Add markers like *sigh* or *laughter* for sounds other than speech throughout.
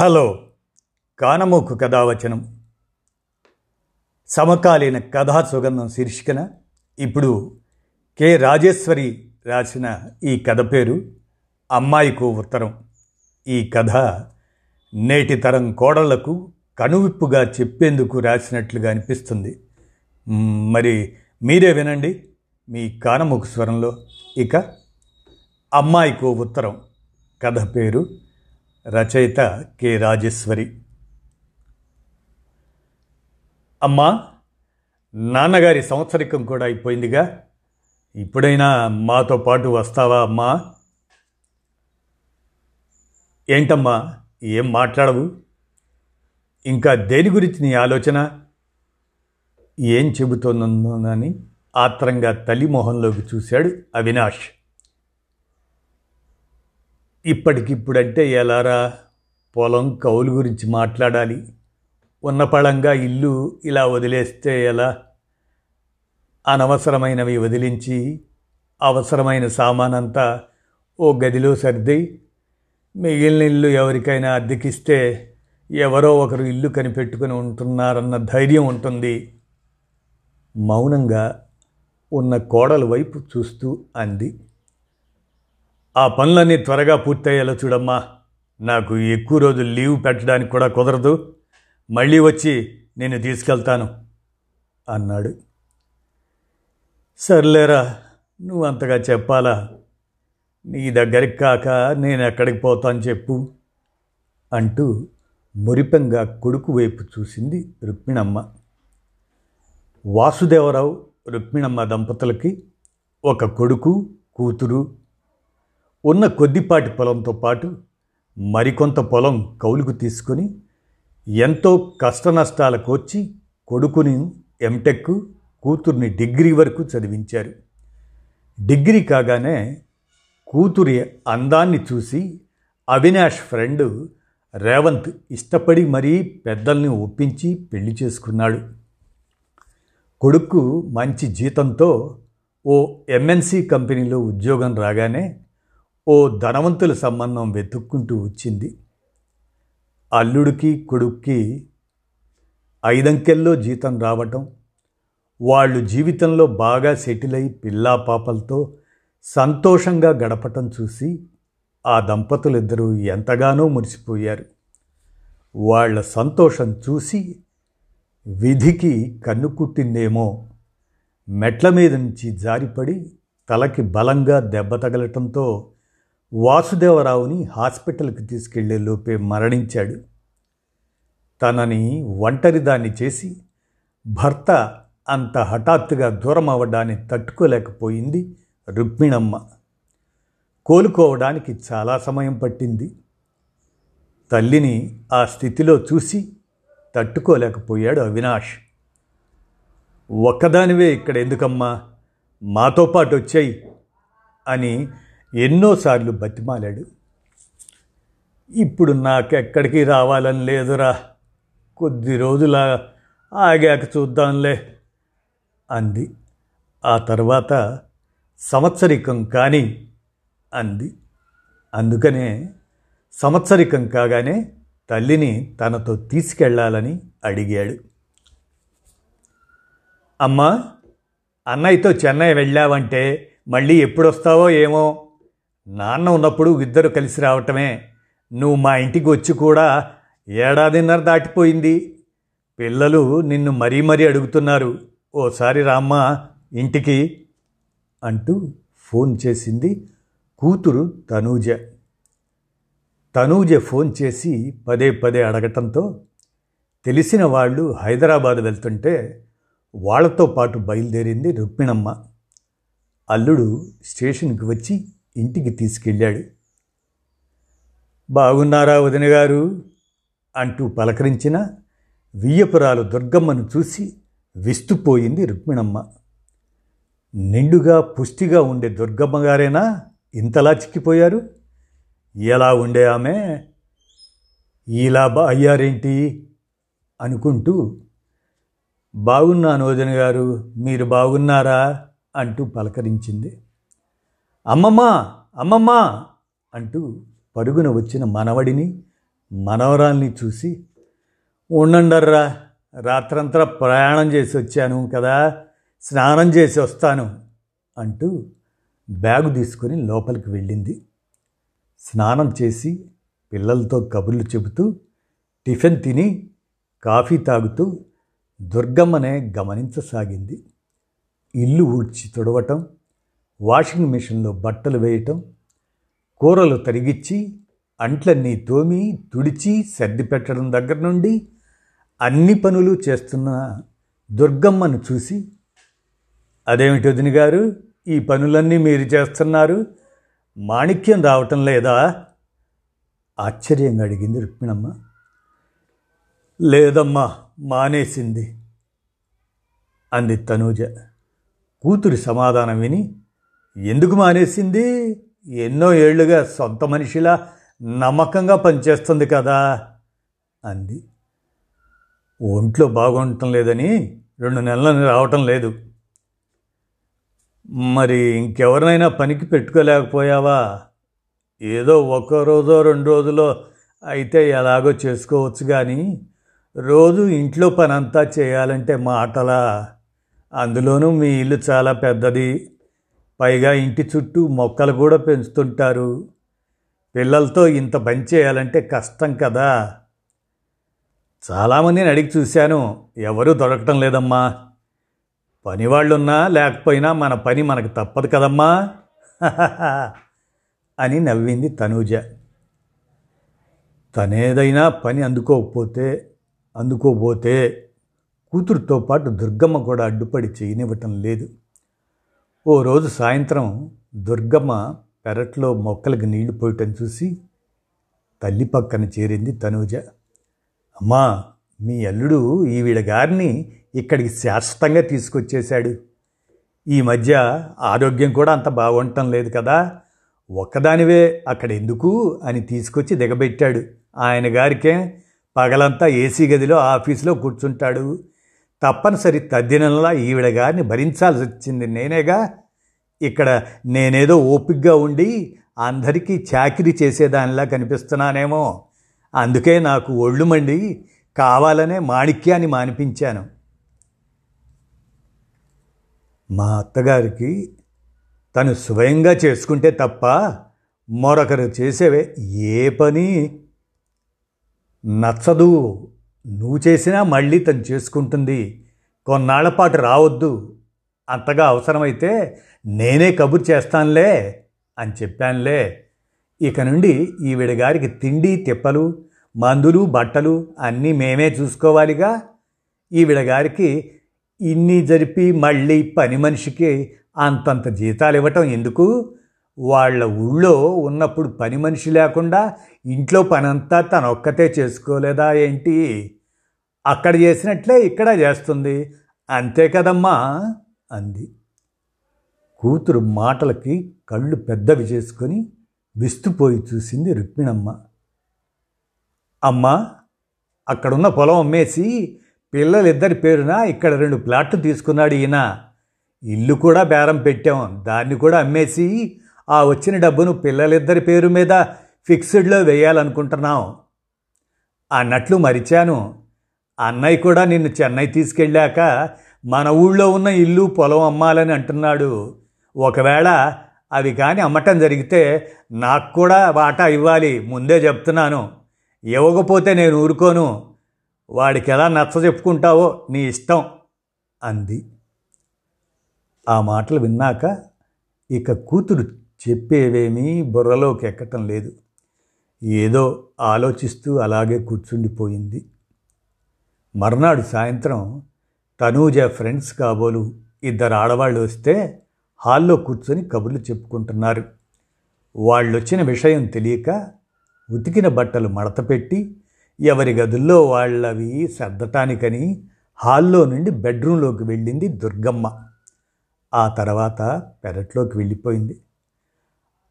Hello కానమోకు కథావచనం. సమకాలీన కథా సుగంధం శీర్షికన ఇప్పుడు కె. రాజేశ్వరి రాసిన ఈ కథ పేరు అమ్మాయికు ఉత్తరం. ఈ కథ నేటి తరం కోడళ్ళకు కనువిప్పుగా చెప్పేందుకు రాసినట్లుగా అనిపిస్తుంది. మరి మీరే వినండి మీ కానమోకు స్వరంలో. ఇక అమ్మాయికు ఉత్తరం. కథ పేరు రచయిత కె రాజేశ్వరి. అమ్మా నాన్నగారి సంవత్సరికం కూడా అయిపోయిందిగా. ఇప్పుడైనా మాతో పాటు వస్తావా అమ్మా? ఏంటమ్మా ఏం మాట్లాడవు? ఇంకా దేని గురించి నీ ఆలోచన? ఏం చెబుతోందని ఆత్రంగా తల్లి మొహంలోకి చూశాడు అవినాష్. ఇప్పటికిప్పుడంటే ఎలారా? పొలం కౌలు గురించి మాట్లాడాలి. ఉన్నపళంగా ఇల్లు ఇలా వదిలేస్తే ఎలా? అనవసరమైనవి వదిలించి అవసరమైన సామానంతా ఓ గదిలో సర్ది మిగిలిన ఇల్లు ఎవరికైనా అద్దెకిస్తే ఎవరో ఒకరు ఇల్లు కనిపెట్టుకుని ఉంటున్నారన్న ధైర్యం ఉంటుంది. మౌనంగా ఉన్న కోడల వైపు చూస్తూ అంది. ఆ పనులన్నీ త్వరగా పూర్తయ్యేలా చూడమ్మా. నాకు ఎక్కువ రోజులు లీవ్ పెట్టడానికి కూడా కుదరదు. మళ్ళీ వచ్చి నేను తీసుకెళ్తాను అన్నాడు. సర్లేరా నువ్వు అంతగా చెప్పాలా? నీ దగ్గరికి కాక నేను ఎక్కడికి పోతాను చెప్పు అంటూ మురిపెంగా కొడుకు వైపు చూసింది రుక్మిణమ్మ. వాసుదేవరావు రుక్మిణమ్మ దంపతులకి ఒక కొడుకు కూతురు ఉన్న కొద్దిపాటి పొలంతో పాటు మరికొంత పొలం కౌలుకు తీసుకొని ఎంతో కష్టనష్టాల వచ్చి కొడుకుని ఎంటెక్ కూతుర్ని డిగ్రీ వరకు చదివించారు. డిగ్రీ కాగానే కూతురి అందాన్ని చూసి అవినాష్ ఫ్రెండ్ రేవంత్ ఇష్టపడి మరీ పెద్దల్ని ఒప్పించి పెళ్ళి చేసుకున్నాడు. కొడుకు మంచి జీతంతో ఓ ఎంఎన్సి కంపెనీలో ఉద్యోగం రాగానే ఓ ధనవంతుల సంబంధం వెతుక్కుంటూ వచ్చింది. అల్లుడికి కొడుక్కి ఐదంకెల్లో జీతం రావటం వాళ్ళు జీవితంలో బాగా సెటిల్ అయి పిల్లా పాపలతో సంతోషంగా గడపటం చూసి ఆ దంపతులిద్దరూ ఎంతగానో మురిసిపోయారు. వాళ్ళ సంతోషం చూసి విధికి కన్ను కుట్టిందేమో మెట్ల మీద నుంచి జారిపడి తలకి బలంగా దెబ్బ తగలటంతో వాసుదేవరావుని హాస్పిటల్కి తీసుకెళ్ళే లోపే మరణించాడు. తనని ఒంటరిదాన్ని చేసి భర్త అంత హఠాత్తుగా దూరం అవ్వడాన్ని తట్టుకోలేకపోయింది రుక్మిణమ్మ. కోలుకోవడానికి చాలా సమయం పట్టింది. తల్లిని ఆ స్థితిలో చూసి తట్టుకోలేకపోయాడు అవినాష్. ఒక్కదానివే ఇక్కడ ఎందుకమ్మా మాతో పాటు వచ్చాయి అని ఎన్నోసార్లు బతిమాలాడు. ఇప్పుడు నాకెక్కడికి రావాలని లేదురా. కొద్ది రోజుల ఆగాక చూద్దాంలే అంది. ఆ తర్వాత సంవత్సరికం కానీ అంది. అందుకనే సంవత్సరికం కాగానే తల్లిని తనతో తీసుకెళ్ళాలని అడిగాడు. అమ్మా అన్నయ్యతో చెన్నై వెళ్ళావంటే మళ్ళీ ఎప్పుడొస్తావో ఏమో. నాన్న ఉన్నప్పుడు ఇద్దరు కలిసి రావటమే. నువ్వు మా ఇంటికి వచ్చి కూడా ఏడాదిన్నర దాటిపోయింది. పిల్లలు నిన్ను మరీ మరీ అడుగుతున్నారు. ఓసారి రామ్మ ఇంటికి అంటూ ఫోన్ చేసింది కూతురు తనూజ. తనూజ ఫోన్ చేసి పదే పదే అడగటంతో తెలిసిన వాళ్ళు హైదరాబాద్ వెళ్తుంటే వాళ్ళతో పాటు బయలుదేరింది రుక్మిణమ్మ. అల్లుడు స్టేషన్కి వచ్చి ఇంటికి తీసుకెళ్ళాడు. బాగున్నారా వదిన గారు? అంటూ పలకరించిన వియ్యపురాలు దుర్గమ్మను చూసి విస్తుపోయింది రుక్మిణమ్మ. నిండుగా పుష్టిగా ఉండే దుర్గమ్మ గారేనా? ఇంతలా చిక్కిపోయారు? ఎలా ఉండే ఆమె? ఇలా బా అయ్యారేంటి? అనుకుంటూ బాగున్నాను వదిన గారు మీరు బాగున్నారా? అంటూ పలకరించింది. అమ్మమ్మ అమ్మమ్మ అంటూ పరుగున వచ్చిన మనవడిని మనవరాల్ని చూసి ఉండండర్రా రాత్రంతా ప్రయాణం చేసి వచ్చాను కదా స్నానం చేసి వస్తాను అంటూ బ్యాగు తీసుకొని లోపలికి వెళ్ళింది. స్నానం చేసి పిల్లలతో కబుర్లు చెబుతూ టిఫిన్ తిని కాఫీ తాగుతూ దుర్గమ్మనే గమనించసాగింది. ఇల్లు ఊడ్చి తుడవటం వాషింగ్ మిషన్లో బట్టలు వేయటం కూరలు తరిగిచ్చి అంట్లన్నీ తోమి తుడిచి సర్ది పెట్టడం దగ్గర నుండి అన్ని పనులు చేస్తున్న దుర్గమ్మను చూసి అదేమిటి వదిన గారు ఈ పనులన్నీ మీరు చేస్తున్నారు? మాణిక్యం రావటం లేదా? ఆశ్చర్యంగా అడిగింది రుక్మిణమ్మ. లేదమ్మా మానేసింది అంది తనూజ. కూతురి సమాధానం విని ఎందుకు మానేసింది? ఎన్నో ఏళ్ళుగా సొంత మనిషిలా నమ్మకంగా పనిచేస్తుంది కదా అంది. ఒంట్లో బాగుండటం లేదని రెండు నెలలని రావటం లేదు. మరి ఇంకెవరినైనా పనికి పెట్టుకోలేకపోయావా? ఏదో ఒక రోజో రెండు రోజులో అయితే ఎలాగో చేసుకోవచ్చు కానీ రోజు ఇంట్లో పని అంతా చేయాలంటే మాటలా. అందులోనూ మీ ఇల్లు చాలా పెద్దది. పైగా ఇంటి చుట్టూ మొక్కలు కూడా పెంచుతుంటారు. పిల్లలతో ఇంత పని చేయాలంటే కష్టం కదా. చాలామందిని అడిగి చూశాను ఎవరూ దొరకటం లేదమ్మా. పనివాళ్ళున్నా లేకపోయినా మన పని మనకు తప్పదు కదమ్మా. *laughs* అని నవ్వింది తనూజ. తనేదైనా పని అందుకోకపోతే అందుకోబోతే కూతురుతో పాటు దుర్గమ్మ కూడా అడ్డుపడి చేయనివ్వటం లేదు. ఓ రోజు సాయంత్రం దుర్గమ్మ పెరట్లో మొక్కలకు నీళ్ళు పోయటం చూసి తల్లి పక్కన చేరింది తనూజ. అమ్మా మీ అల్లుడు ఈవిడ గారిని ఇక్కడికి శాశ్వతంగా తీసుకొచ్చేశాడు. ఈ మధ్య ఆరోగ్యం కూడా అంత బాగుండటం లేదు కదా. ఒక్కదానివే అక్కడ ఎందుకు అని తీసుకొచ్చి దిగబెట్టాడు. ఆయన గారికే పగలంతా ఏసీ గదిలో ఆఫీసులో కూర్చుంటాడు. తప్పనిసరి తద్దినంలా ఈవిడ గారిని భరించాల్సి వచ్చింది నేనేగా. ఇక్కడ నేనేదో ఓపిగ్గా ఉండి అందరికీ చాకిరీ చేసేదానిలా కనిపిస్తున్నానేమో. అందుకే నాకు ఒళ్ళు మండి కావాలనే మాణిక్యాన్ని మానిపించాను. మా అత్తగారికి తను స్వయంగా చేసుకుంటే తప్ప మరొకరు చేసేవే ఏ పని నచ్చదు. నువ్వు చేసినా మళ్ళీ తను చేసుకుంటుంది. కొన్నాళ్ళ పాటు రావద్దు. అంతగా అవసరమైతే నేనే కబుర్ చేస్తానులే అని చెప్పానులే. ఇక నుండి ఈవిడ గారికి తిండి తిప్పలు మందులు బట్టలు అన్నీ మేమే చూసుకోవాలిగా. ఈవిడ గారికి ఇన్ని జరిపి మళ్ళీ పని మనిషికి అంతంత జీతాలు ఇవ్వటం ఎందుకు? వాళ్ళ ఊళ్ళో ఉన్నప్పుడు పని మనిషి లేకుండా ఇంట్లో పనంతా తన ఒక్కతే చేసుకోలేదా ఏంటి? అక్కడ చేసినట్లే ఇక్కడ చేస్తుంది. అంతే కదమ్మా! అంది. కూతురు మాటలకి కళ్ళు పెద్దవి చేసుకొని విస్తుపోయి చూసింది రుక్మిణమ్మ. అమ్మా! అక్కడున్న పొలం అమ్మేసి పిల్లలిద్దరి పేరున ఇక్కడ రెండు ప్లాట్లు తీసుకున్నాడు ఈయన. ఇల్లు కూడా బేరం పెట్టాం. దాన్ని కూడా అమ్మేసి ఆ వచ్చిన డబ్బును పిల్లలిద్దరి పేరు మీద ఫిక్స్డ్లో వేయాలనుకుంటున్నాం అన్నట్లు మరిచాను. అన్నయ్య కూడా నిన్ను చెన్నై తీసుకెళ్ళాక మన ఊళ్ళో ఉన్న ఇల్లు పొలం అమ్మాలని అంటున్నాడు. ఒకవేళ అవి కానీ అమ్మటం జరిగితే నాకు కూడా వాటా ఇవ్వాలి. ముందే చెప్తున్నాను. ఇవ్వకపోతే నేను ఊరుకోను. వాడికి ఎలా నచ్చ చెప్పుకుంటావో నీ ఇష్టం అంది. ఆ మాటలు విన్నాక ఇక కూతురు చెప్పేవేమీ బుర్రలోకి ఎక్కటం లేదు. ఏదో ఆలోచిస్తూ అలాగే కూర్చుండిపోయింది. మర్నాడు సాయంత్రం తనూజ ఫ్రెండ్స్ కాబోలు ఇద్దరు ఆడవాళ్ళు వస్తే హాల్లో కూర్చొని కబుర్లు చెప్పుకుంటున్నారు. వాళ్ళొచ్చిన విషయం తెలియక ఉతికిన బట్టలు మడతపెట్టి ఎవరి గదుల్లో వాళ్ళవి సర్దటానికని హాల్లో నుండి బెడ్రూంలోకి వెళ్ళింది దుర్గమ్మ. ఆ తర్వాత పెరట్లోకి వెళ్ళిపోయింది.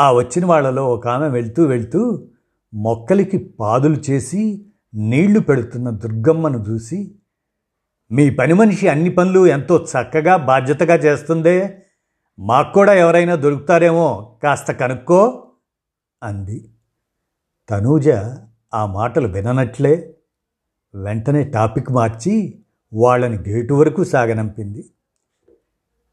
ఆ వచ్చిన వాళ్ళలో ఒక ఆమె వెళ్తూ వెళ్తూ మొక్కలకి పాదులు చేసి నీళ్ళు పెడుతున్న దుర్గమ్మను చూసి మీ పని మనిషి అన్ని పనులు ఎంతో చక్కగా బాధ్యతగా చేస్తుందే. మాకు కూడా ఎవరైనా దొరుకుతారేమో కాస్త కనుక్కో అంది. తనూజ ఆ మాటలు విననట్లే. వెంటనే టాపిక్ మార్చి వాళ్ళని గేటు వరకు సాగనంపింది.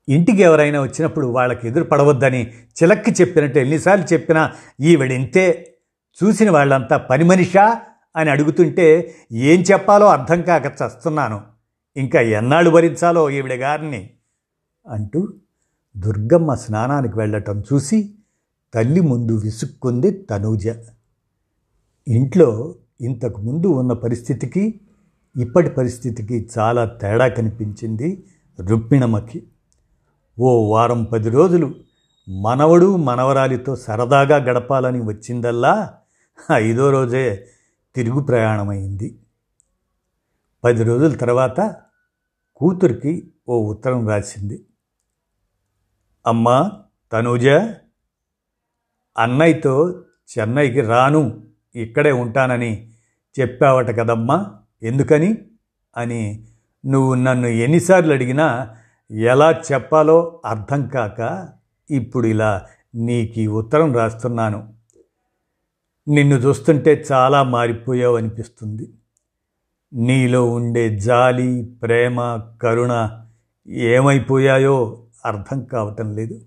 ఇంటికి ఎవరైనా వచ్చినప్పుడు వాళ్ళకి ఎదురు పడవద్దని చిలక్కి చెప్పినట్టు ఎన్నిసార్లు చెప్పినా ఈవిడింతే చూసిన వాళ్ళంతా పని మనిషా అని అడుగుతుంటే ఏం చెప్పాలో అర్థం కాక చస్తున్నాను. ఇంకా ఎన్నాళ్ళు భరించాలో ఈవిడ గారిని అంటూ దుర్గమ్మ స్నానానికి వెళ్ళటం చూసి తల్లి ముందు విసుక్కుంది తనూజ. ఇంట్లో ఇంతకు ముందు ఉన్న పరిస్థితికి ఇప్పటి పరిస్థితికి చాలా తేడా కనిపించింది రుక్మిణమ్మకి. ఓ వారం పది రోజులు మనవడు మనవరాలితో సరదాగా గడపాలని వచ్చిందల్లా ఐదో రోజే తిరుగు ప్రయాణమైంది. పది రోజుల తర్వాత కూతురికి ఓ ఉత్తరం రాసింది. అమ్మా తనూజ అన్నయ్యతో చెన్నైకి రాను ఇక్కడే ఉంటానని చెప్పావట కదమ్మా ఎందుకని? అని నువ్వు నన్ను ఎన్నిసార్లు అడిగినా ఎలా చెప్పాలో అర్థం కాక ఇప్పుడు ఇలా నీకు ఉత్తరం రాస్తున్నాను. నిన్ను చూస్తుంటే చాలా మారిపోయావు అనిపిస్తుంది. నీలో ఉండే జాలి ప్రేమ కరుణ ఏమైపోయాయో అర్థం కావటం లేదు.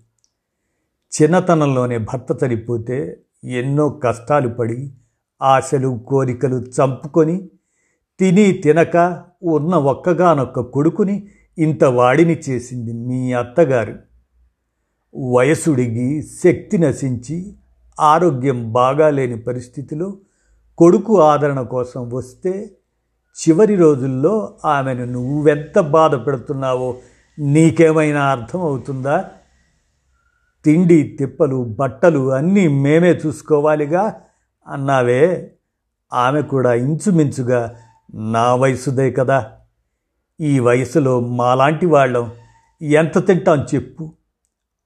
చిన్నతనంలోనే భర్త చనిపోతే ఎన్నో కష్టాలు పడి ఆశలు కోరికలు చంపుకొని తిని తినక ఉన్న ఒక్కగానొక్క కొడుకుని ఇంత వాడిని చేసింది మీ అత్తగారు. వయసుడిగి శక్తి నశించి ఆరోగ్యం బాగాలేని పరిస్థితిలో కొడుకు ఆదరణ కోసం వస్తే చివరి రోజుల్లో ఆమెను నువ్వెంత బాధ పెడుతున్నావో నీకేమైనా అర్థం అవుతుందా? తిండి తిప్పలు బట్టలు అన్నీ మేమే చూసుకోవాలిగా అన్నావే. ఆమె కూడా ఇంచుమించుగా నా వయసుదే కదా. ఈ వయసులో మాలాంటి వాళ్ళం ఎంత తింటాం చెప్పు.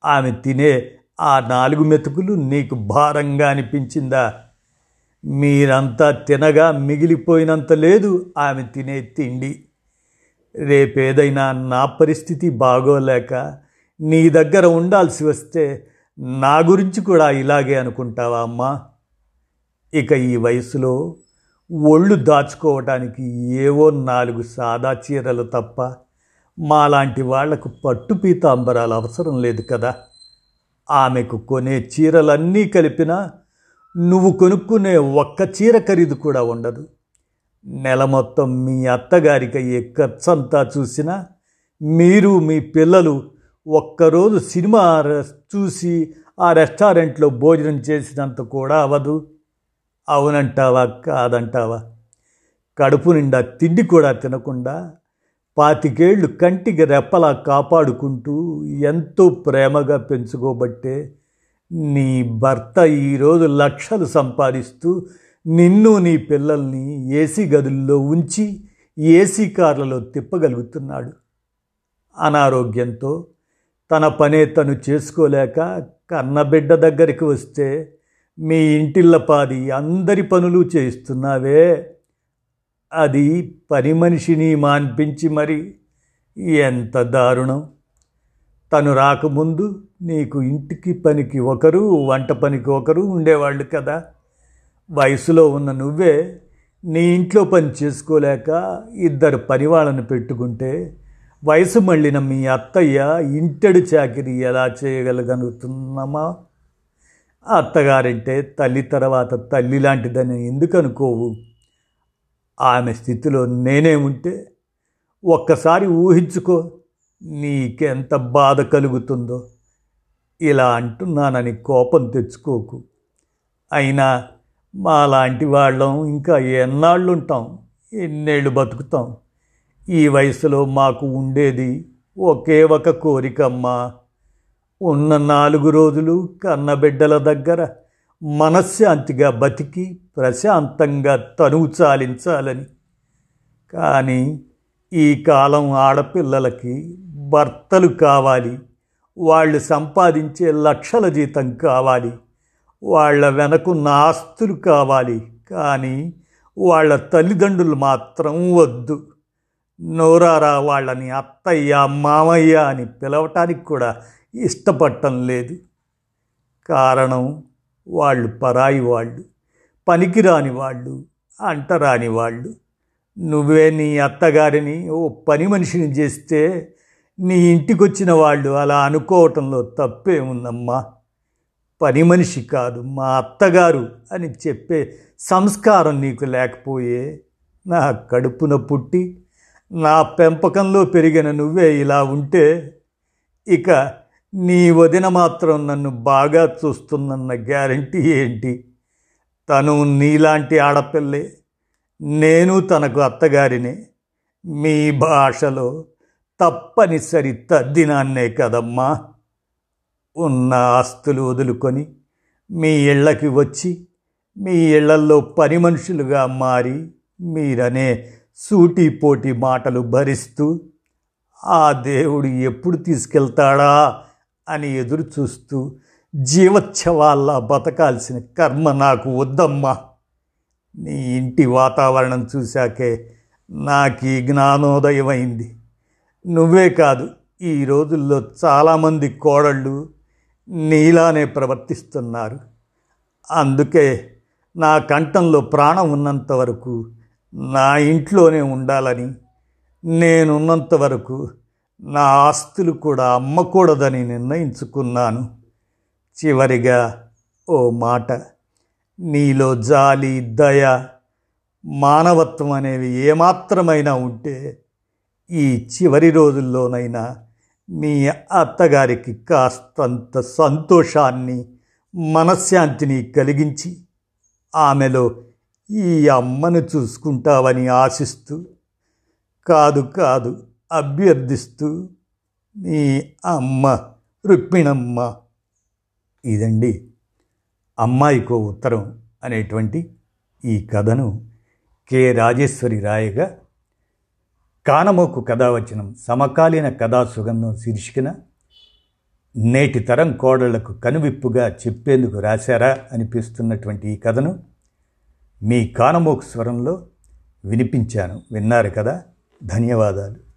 ఆమె తినే ఆ నాలుగు మెతుకులు నీకు భారంగా అనిపించిందా? మీరంతా తినగా మిగిలిపోయినంత లేదు ఆమె తినే తిండి. రేపేదైనా నా పరిస్థితి బాగోలేక నీ దగ్గర ఉండాల్సి వస్తే నా గురించి కూడా ఇలాగే అనుకుంటావా అమ్మా? ఇక ఈ వయసులో ఒళ్ళు దాచుకోవటానికి ఏవో నాలుగు సాదా చీరలు తప్ప మాలాంటి వాళ్ళకు పట్టు పీతాంబరాలు అవసరం లేదు కదా. ఆమెకు కొనే చీరలన్నీ కలిపినా నువ్వు కొనుక్కునే ఒక్క చీర ఖరీదు కూడా ఉండదు. నెల మొత్తం మీ అత్తగారికి అయ్యే ఖర్చంతా చూసినా మీరు మీ పిల్లలు ఒక్కరోజు సినిమా చూసి ఆ రెస్టారెంట్లో భోజనం చేసినంత కూడా అవ్వదు అవునంటావా? కాదంటావా? కడుపు నిండా తిండి కూడా తినకుండా పాతికేళ్ళు కంటికి రెప్పలా కాపాడుకుంటూ ఎంతో ప్రేమగా పెంచుకోబట్టే నీ భర్త ఈరోజు లక్షలు సంపాదిస్తూ నిన్ను నీ పిల్లల్ని ఏసీ గదుల్లో ఉంచి ఏసీ కార్లలో తిప్పగలుగుతున్నాడు. అనారోగ్యంతో తన పనే తను చేసుకోలేక కన్నబిడ్డ దగ్గరికి వస్తే మీ ఇంటిల్లపాది అందరి పనులు చేస్తున్నావే. అది పని మనిషిని మాన్పించి మరి ఎంత దారుణం. తను రాకముందు నీకు ఇంటికి పనికి ఒకరు వంట పనికి ఒకరు ఉండేవాళ్ళు కదా. వయసులో ఉన్న నువ్వే నీ ఇంట్లో పని చేసుకోలేక ఇద్దరు పనివాళ్ళను పెట్టుకుంటే వయసు మళ్ళిన మీ అత్తయ్య ఇంటెడు చాకిరి ఎలా చేయగలగలుగుతున్నామా అత్తగారంటే తల్లి తర్వాత తల్లి లాంటిదని ఎందుకు అనుకోవు? ఆమె స్థితిలో నేనే ఉంటే ఒక్కసారి ఊహించుకో నీకెంత బాధ కలుగుతుందో. ఇలా అంటున్నానని కోపం తెచ్చుకోకు. అయినా మాలాంటి వాళ్ళం ఇంకా ఎన్నాళ్ళు ఉంటాం ఎన్నేళ్ళు బతుకుతాం. ఈ వయసులో మాకు ఉండేది ఒకే ఒక కోరికమ్మా. ఉన్న నాలుగు రోజులు కన్నబిడ్డల దగ్గర మనశ్శాంతిగా బతికి ప్రశాంతంగా తనువు చాలించాలని. కానీ ఈ కాలం ఆడపిల్లలకి భర్తలు కావాలి వాళ్ళు సంపాదించే లక్షల జీతం కావాలి వాళ్ళ వెనకున్న ఆస్తులు కావాలి కానీ వాళ్ళ తల్లిదండ్రులు మాత్రం వద్దు. నోరారా వాళ్ళని అత్తయ్య మామయ్య అని పిలవటానికి కూడా ఇష్టపడటం లేదు. కారణం వాళ్ళు పరాయి వాళ్ళు పనికిరాని వాళ్ళు అంటరాని వాళ్ళు. నువ్వే నీ అత్తగారిని ఓ పని మనిషిని చేస్తే నీ ఇంటికొచ్చిన వాళ్ళు అలా అనుకోవటంలో తప్పే ఉందమ్మా పని మనిషి కాదు మా అత్తగారు అని చెప్పే సంస్కారం నీకు లేకపోయే నా కడుపున పుట్టి నా పెంపకంలో పెరిగిన నువ్వే ఇలా ఉంటే ఇక నీ వదిన మాత్రం నన్ను బాగా చూస్తుందన్న గ్యారంటీ ఏంటి? తను నీలాంటి ఆడపిల్లే. నేను తనకు అత్తగారినే. మీ భాషలో తప్పనిసరి తద్దినాన్నే కదమ్మా. ఉన్న ఆస్తులు వదులుకొని మీ ఇళ్ళకి వచ్చి మీ ఇళ్ళల్లో పని మనుషులుగా మారి మీరనే సూటిపోటి మాటలు భరిస్తూ ఆ దేవుడు ఎప్పుడు తీసుకెళ్తాడా? అని ఎదురు చూస్తూ జీవోత్సవాల్లా బతకాల్సిన కర్మ నాకు వద్దమ్మా. నీ ఇంటి వాతావరణం చూశాకే నాకు ఈ జ్ఞానోదయమైంది. నువ్వే కాదు ఈ రోజుల్లో చాలామంది కోడళ్ళు నీలానే ప్రవర్తిస్తున్నారు. అందుకే నా కంఠంలో ప్రాణం ఉన్నంత వరకు నా ఇంట్లోనే ఉండాలని నేనున్నంత వరకు నా ఆస్తులు కూడా అమ్మకూడదని నిర్ణయించుకున్నాను. చివరిగా ఓ మాట నీలో జాలి దయ మానవత్వం అనేవి ఏమాత్రమైనా ఉంటే ఈ చివరి రోజుల్లోనైనా మీ అత్తగారికి కాస్తంత సంతోషాన్ని మనశ్శాంతిని కలిగించి ఆమెలో ఈ అమ్మను చూసుకుంటావని ఆశిస్తూ కాదు కాదు అభ్యర్థిస్తూ మీ అమ్మ రుక్మిణమ్మ. ఇదండి అమ్మాయికో ఉత్తరం అనేటువంటి ఈ కథను కె. రాజేశ్వరి రాయగా కానమోకు కథావచనం సమకాలీన కథా సుగంధం శీర్షికన నేటి తరం కోడళ్ళకు కనువిప్పుగా చెప్పేందుకు రాశారా అనిపిస్తున్నటువంటి ఈ కథను మీ కానమోకు స్వరంలో వినిపించాను. విన్నారు కదా? ధన్యవాదాలు.